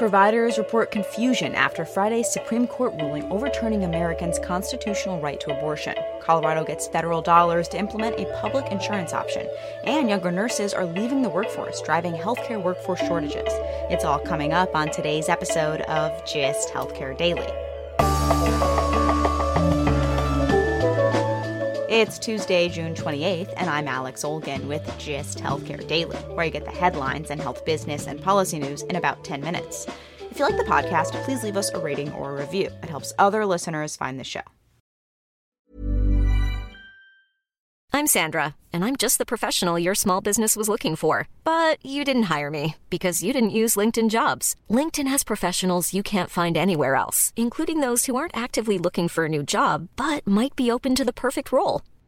Providers report confusion after Friday's Supreme Court ruling overturning Americans' constitutional right to abortion. Colorado gets federal dollars to implement a public insurance option, and younger nurses are leaving the workforce, driving healthcare workforce shortages. It's all coming up on today's episode of GIST Healthcare Daily. It's Tuesday, June 28th, and I'm Alex Olgin with GIST Healthcare Daily, where you get the headlines and health business and policy news in about 10 minutes. If you like the podcast, please leave us a rating or a review. It helps other listeners find the show. I'm Sandra, and I'm just the professional your small business was looking for. But you didn't hire me because you didn't use LinkedIn jobs. LinkedIn has professionals you can't find anywhere else, including those who aren't actively looking for a new job but might be open to the perfect role,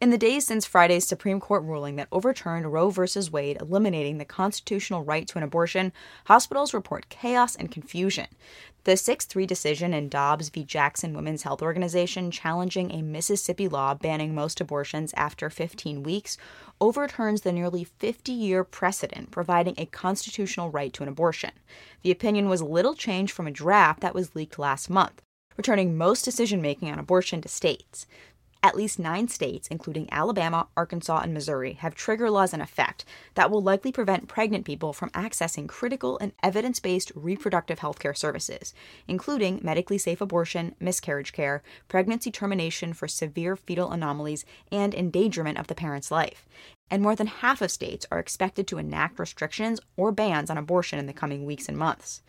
In the days since Friday's Supreme Court ruling that overturned Roe v. Wade, eliminating the constitutional right to an abortion, hospitals report chaos and confusion. The 6 3 decision in Dobbs v. Jackson Women's Health Organization, challenging a Mississippi law banning most abortions after 15 weeks, overturns the nearly 50 year precedent providing a constitutional right to an abortion. The opinion was little changed from a draft that was leaked last month, returning most decision making on abortion to states. At least nine states, including Alabama, Arkansas, and Missouri, have trigger laws in effect that will likely prevent pregnant people from accessing critical and evidence based reproductive health care services, including medically safe abortion, miscarriage care, pregnancy termination for severe fetal anomalies, and endangerment of the parent's life. And more than half of states are expected to enact restrictions or bans on abortion in the coming weeks and months.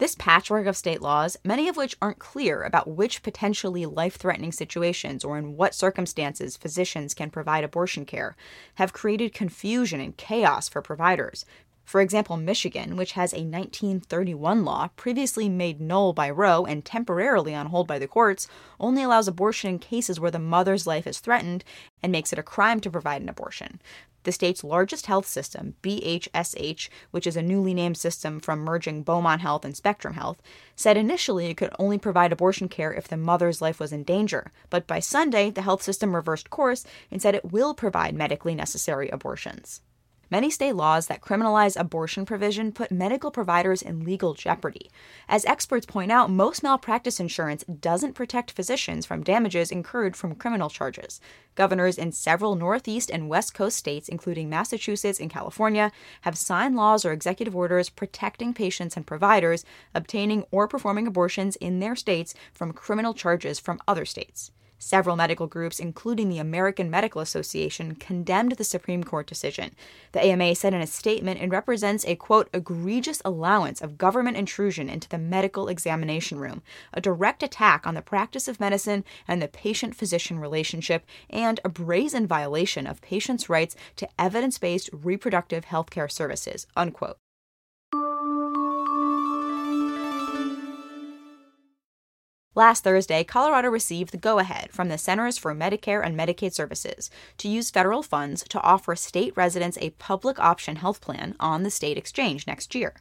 This patchwork of state laws, many of which aren't clear about which potentially life threatening situations or in what circumstances physicians can provide abortion care, have created confusion and chaos for providers. For example, Michigan, which has a 1931 law previously made null by Roe and temporarily on hold by the courts, only allows abortion in cases where the mother's life is threatened and makes it a crime to provide an abortion. The state's largest health system, BHSH, which is a newly named system from merging Beaumont Health and Spectrum Health, said initially it could only provide abortion care if the mother's life was in danger. But by Sunday, the health system reversed course and said it will provide medically necessary abortions. Many state laws that criminalize abortion provision put medical providers in legal jeopardy. As experts point out, most malpractice insurance doesn't protect physicians from damages incurred from criminal charges. Governors in several Northeast and West Coast states, including Massachusetts and California, have signed laws or executive orders protecting patients and providers obtaining or performing abortions in their states from criminal charges from other states. Several medical groups, including the American Medical Association, condemned the Supreme Court decision. The AMA said in a statement it represents a quote, egregious allowance of government intrusion into the medical examination room, a direct attack on the practice of medicine and the patient physician relationship, and a brazen violation of patients' rights to evidence based reproductive health care services, unquote. Last Thursday, Colorado received the go ahead from the Centers for Medicare and Medicaid Services to use federal funds to offer state residents a public option health plan on the state exchange next year.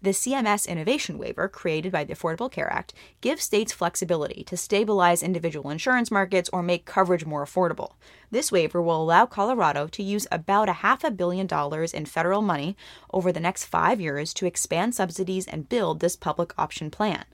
The CMS Innovation Waiver, created by the Affordable Care Act, gives states flexibility to stabilize individual insurance markets or make coverage more affordable. This waiver will allow Colorado to use about a half a billion dollars in federal money over the next five years to expand subsidies and build this public option plan.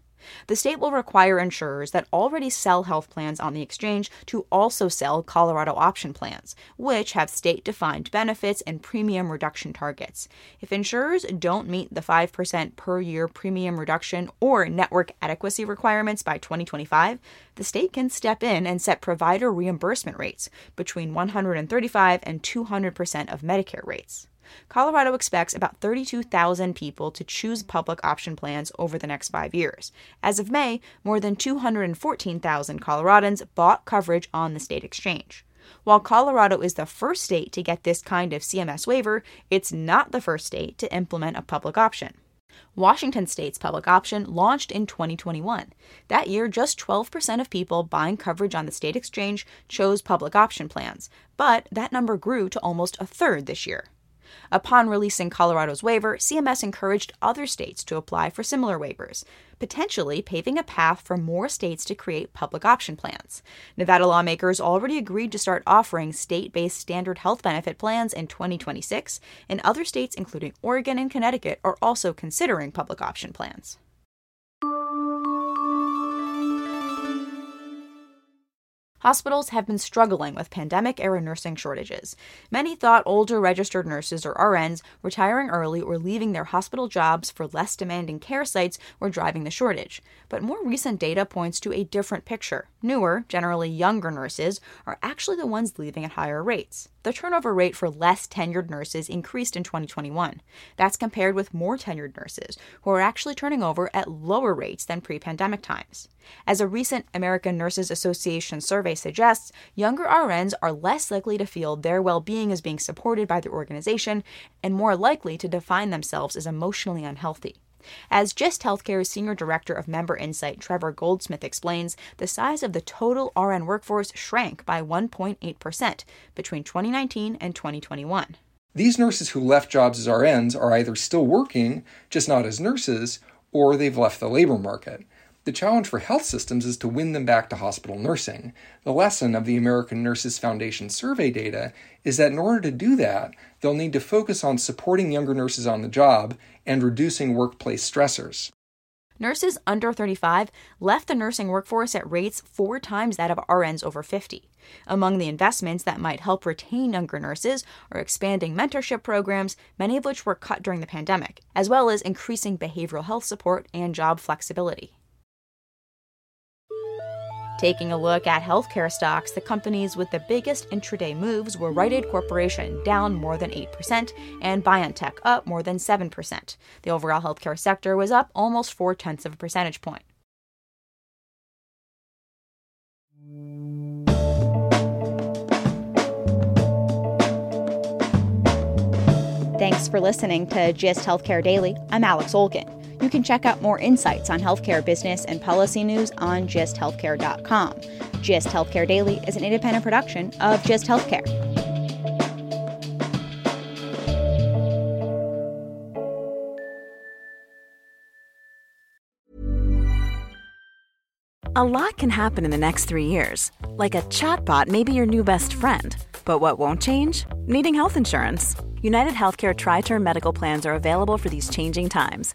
The state will require insurers that already sell health plans on the exchange to also sell Colorado option plans, which have state defined benefits and premium reduction targets. If insurers don't meet the 5% per year premium reduction or network adequacy requirements by 2025, the state can step in and set provider reimbursement rates between 135 and 200% of Medicare rates. Colorado expects about 32,000 people to choose public option plans over the next five years. As of May, more than 214,000 Coloradans bought coverage on the state exchange. While Colorado is the first state to get this kind of CMS waiver, it's not the first state to implement a public option. Washington state's public option launched in 2021. That year, just 12% of people buying coverage on the state exchange chose public option plans, but that number grew to almost a third this year. Upon releasing Colorado's waiver, CMS encouraged other states to apply for similar waivers, potentially paving a path for more states to create public option plans. Nevada lawmakers already agreed to start offering state based standard health benefit plans in 2026, and other states, including Oregon and Connecticut, are also considering public option plans. Hospitals have been struggling with pandemic era nursing shortages. Many thought older registered nurses or RNs retiring early or leaving their hospital jobs for less demanding care sites were driving the shortage. But more recent data points to a different picture. Newer, generally younger nurses are actually the ones leaving at higher rates. The turnover rate for less tenured nurses increased in 2021. That's compared with more tenured nurses, who are actually turning over at lower rates than pre pandemic times. As a recent American Nurses Association survey suggests, younger RNs are less likely to feel their well being is being supported by their organization and more likely to define themselves as emotionally unhealthy. As GIST Healthcare's Senior Director of Member Insight, Trevor Goldsmith, explains, the size of the total RN workforce shrank by 1.8% between 2019 and 2021. These nurses who left jobs as RNs are either still working, just not as nurses, or they've left the labor market. The challenge for health systems is to win them back to hospital nursing. The lesson of the American Nurses Foundation survey data is that in order to do that, they'll need to focus on supporting younger nurses on the job and reducing workplace stressors. Nurses under 35 left the nursing workforce at rates four times that of RNs over 50. Among the investments that might help retain younger nurses are expanding mentorship programs, many of which were cut during the pandemic, as well as increasing behavioral health support and job flexibility. Taking a look at healthcare stocks, the companies with the biggest intraday moves were Rite Aid Corporation, down more than 8%, and BioNTech, up more than 7%. The overall healthcare sector was up almost four tenths of a percentage point. Thanks for listening to GIST Healthcare Daily. I'm Alex Olgin. You can check out more insights on healthcare business and policy news on gisthealthcare.com. GIST Healthcare Daily is an independent production of GIST Healthcare. A lot can happen in the next three years. Like a chatbot may be your new best friend. But what won't change? Needing health insurance. United Healthcare Tri Term Medical Plans are available for these changing times